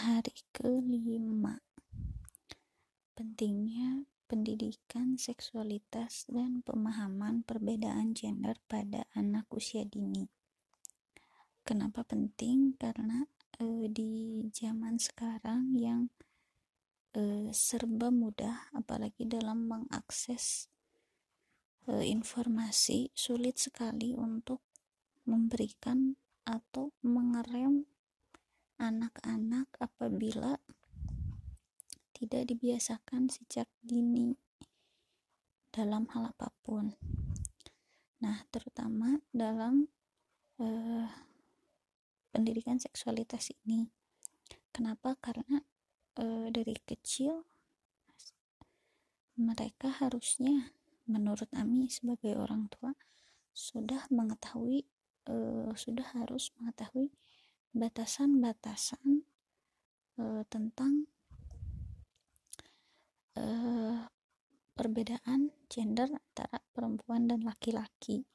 Hari kelima Pentingnya pendidikan seksualitas dan pemahaman perbedaan gender pada anak usia dini. Kenapa penting? Karena e, di zaman sekarang yang e, serba mudah, apalagi dalam mengakses e, informasi, sulit sekali untuk memberikan atau mengerem anak-anak apabila tidak dibiasakan sejak dini dalam hal apa pun. Nah, terutama dalam uh, pendidikan seksualitas ini. Kenapa? Karena uh, dari kecil mereka harusnya menurut Ami sebagai orang tua sudah mengetahui uh, sudah harus mengetahui batasan-batasan uh, tentang uh, perbedaan gender antara perempuan dan laki-laki.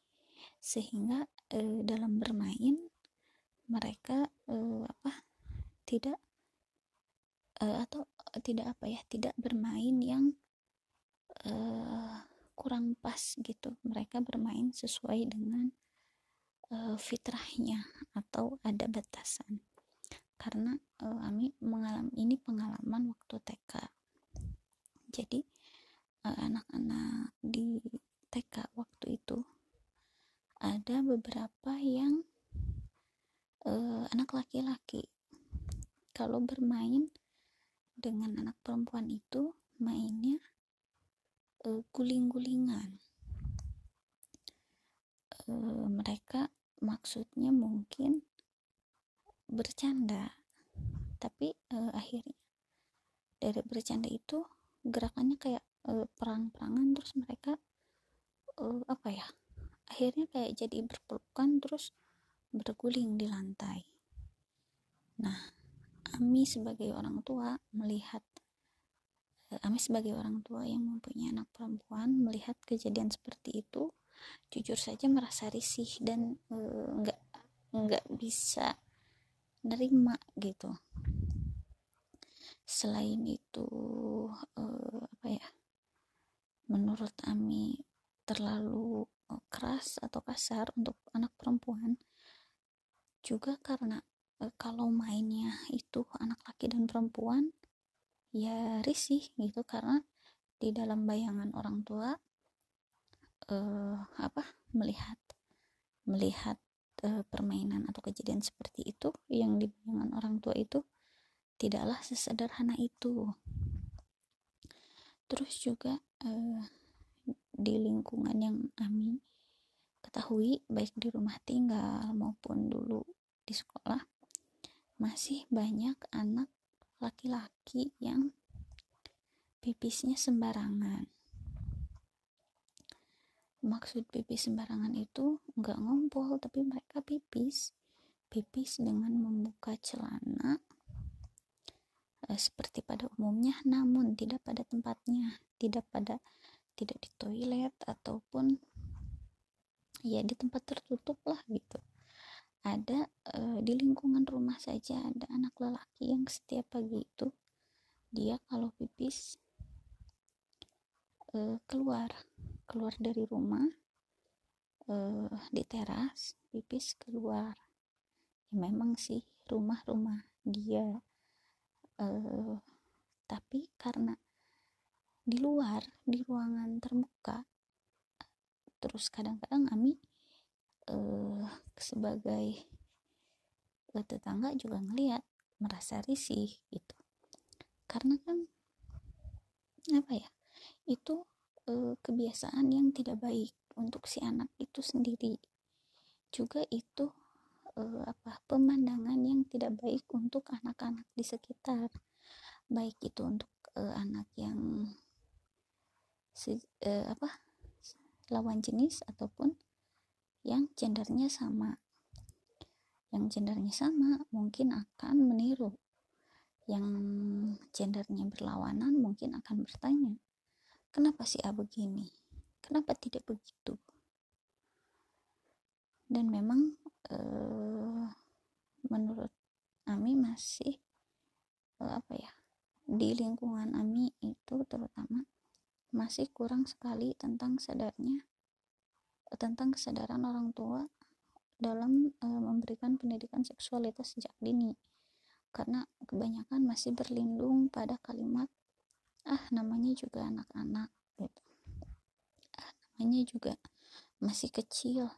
Sehingga uh, dalam bermain mereka uh, apa tidak uh, atau tidak apa ya tidak bermain yang uh, kurang pas gitu. Mereka bermain sesuai dengan uh, fitrahnya atau ada batasan. Karena uh, Ami mengalami ini pengalaman waktu TK jadi eh, anak-anak uh, di TK waktu itu ada beberapa yang uh, anak laki-laki. Kalau bermain dengan anak perempuan itu mainnya guling-gulingan uh, mereka maksudnya mungkin bercanda. Tapi uh, akhirnya dari bercanda itu gerakannya kayak uh, perang-perangan terus mereka uh, apa ya akhirnya kayak jadi berpelukan terus berguling di lantai. Nah Ami sebagai orang tua melihat Ami sebagai orang tua yang mempunyai anak perempuan melihat kejadian seperti itu jujur saja merasa risih dan nggak uh, nggak bisa nerima gitu. Selain itu uh, apa ya menurut Ami terlalu uh, keras atau kasar untuk anak perempuan juga karena uh, kalau mainnya itu anak laki dan perempuan ya risih gitu karena di dalam bayangan orang tua uh, apa melihat melihat uh, permainan atau kejadian seperti itu yang di bayangan orang tua itu tidaklah sesederhana itu. Terus juga uh, di lingkungan yang Ami ketahui baik di rumah tinggal maupun dulu di sekolah masih banyak anak laki-laki yang pipisnya sembarangan maksud pipis sembarangan itu nggak ngompol tapi mereka pipis. Pipis dengan membuka celana eh, seperti pada umumnya namun tidak pada tempatnya tidak pada tidak di toilet ataupun ya di tempat tertutup lah gitu. Ada eh, di lingkungan rumah saja ada anak lelaki yang setiap pagi itu dia kalau pipis eh, keluar keluar dari rumah uh, di teras pipis keluar. Ya memang sih rumah-rumah dia uh, tapi karena di luar di ruangan terbuka terus kadang-kadang Ami uh, sebagai tetangga juga ngelihat merasa risih gitu. Karena kan apa ya itu e, kebiasaan yang tidak baik untuk si anak itu sendiri. Juga itu e, apa pemandangan yang tidak baik untuk anak-anak di sekitar. Baik itu untuk e, anak yang si, e, apa lawan jenis ataupun yang gendernya sama. Yang gendernya sama mungkin akan meniru. Yang gendernya berlawanan mungkin akan bertanya kenapa si A begini? Kenapa tidak begitu? Dan memang uh, menurut Ami masih uh, apa ya di lingkungan Ami itu terutama masih kurang sekali tentang sadarnya tentang kesadaran orang tua dalam uh, memberikan pendidikan seksualitas sejak dini. Karena kebanyakan masih berlindung pada kalimat ah namanya juga anak-anak gitu. Ah namanya juga masih kecil.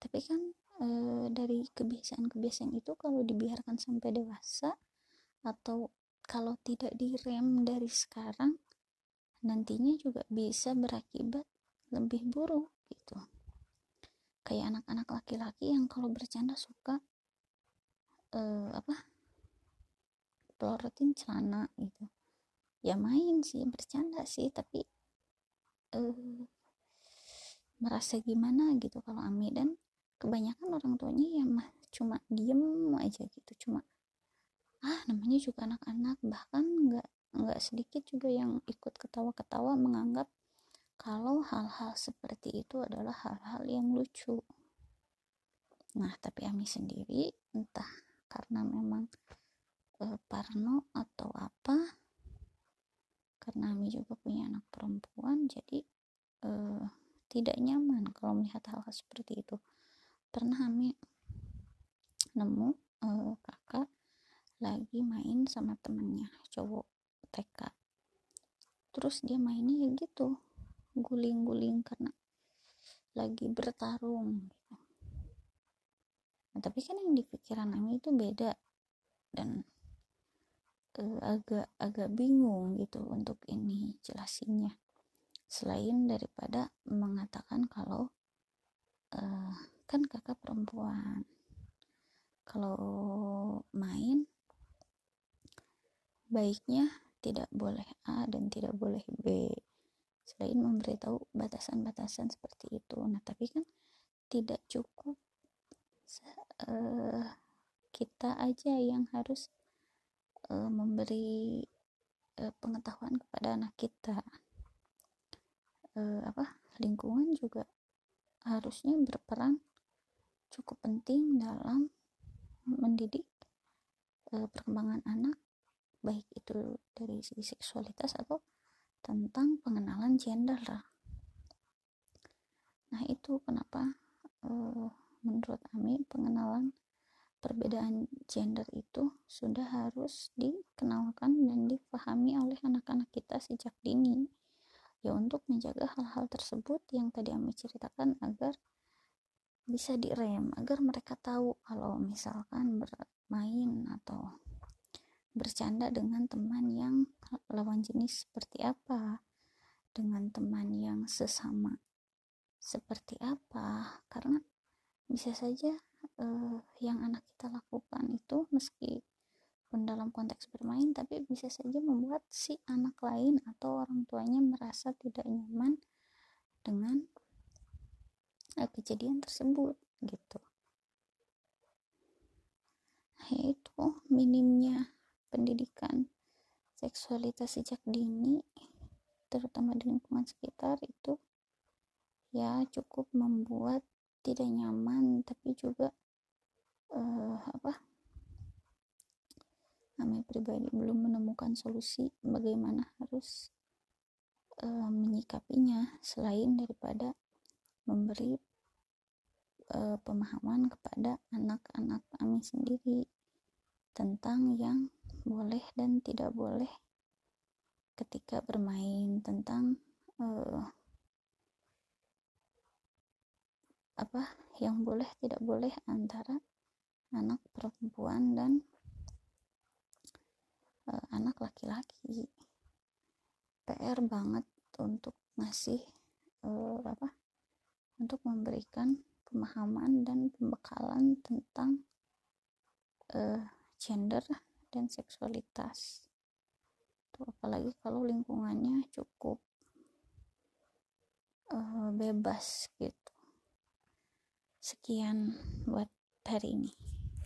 Tapi kan e, dari kebiasaan-kebiasaan itu kalau dibiarkan sampai dewasa atau kalau tidak direm dari sekarang nantinya juga bisa berakibat lebih buruk gitu. Kayak anak-anak laki-laki yang kalau bercanda suka uh, apa pelorotin celana gitu ya main sih bercanda sih tapi uh, merasa gimana gitu kalau Ami dan kebanyakan orang tuanya ya mah cuma diem aja gitu cuma ah namanya juga anak-anak bahkan nggak nggak sedikit juga yang ikut ketawa-ketawa menganggap kalau hal-hal seperti itu adalah hal-hal yang lucu. Nah, tapi Ami sendiri entah karena memang e, parno atau apa, karena Ami juga punya anak perempuan, jadi e, tidak nyaman kalau melihat hal-hal seperti itu. Pernah Ami nemu e, kakak lagi main sama temennya cowok TK terus dia mainnya ya gitu guling-guling karena lagi bertarung. Nah, tapi kan yang di pikiran Ami itu beda dan uh, agak agak bingung gitu untuk ini jelasinnya. Selain daripada mengatakan kalau uh, kan kakak perempuan. Kalau main baiknya tidak boleh A dan tidak boleh B. Selain memberitahu batasan-batasan seperti itu. Nah tapi kan tidak cukup uh, kita aja yang harus uh, memberi uh, pengetahuan kepada anak kita. Uh, apa lingkungan juga harusnya berperan cukup penting dalam mendidik uh, perkembangan anak baik itu dari segi seksualitas atau tentang pengenalan gender nah itu kenapa uh, menurut Ami pengenalan perbedaan gender itu sudah harus dikenalkan dan dipahami oleh anak-anak kita sejak dini. Ya untuk menjaga hal-hal tersebut yang tadi Ami ceritakan agar bisa direm agar mereka tahu kalau misalkan bermain atau bercanda dengan teman yang lawan jenis seperti apa dengan teman yang sesama seperti apa. Karena bisa saja uh, yang anak kita lakukan itu meski pun dalam konteks bermain tapi bisa saja membuat si anak lain atau orang tuanya merasa tidak nyaman dengan uh, kejadian tersebut gitu. Nah, itu minimnya pendidikan seksualitas sejak dini terutama di lingkungan sekitar itu ya cukup membuat tidak nyaman tapi juga uh, apa namanya pribadi belum menemukan solusi bagaimana harus uh, menyikapinya selain daripada memberi uh, pemahaman kepada anak-anak kami sendiri tentang yang boleh dan tidak boleh ketika bermain tentang uh, apa yang boleh tidak boleh antara anak perempuan dan uh, anak laki-laki. PR banget untuk ngasih uh, apa untuk memberikan pemahaman dan pembekalan tentang uh, gender dan seksualitas. Tuh apalagi kalau lingkungannya cukup uh, bebas gitu sekian buat hari ini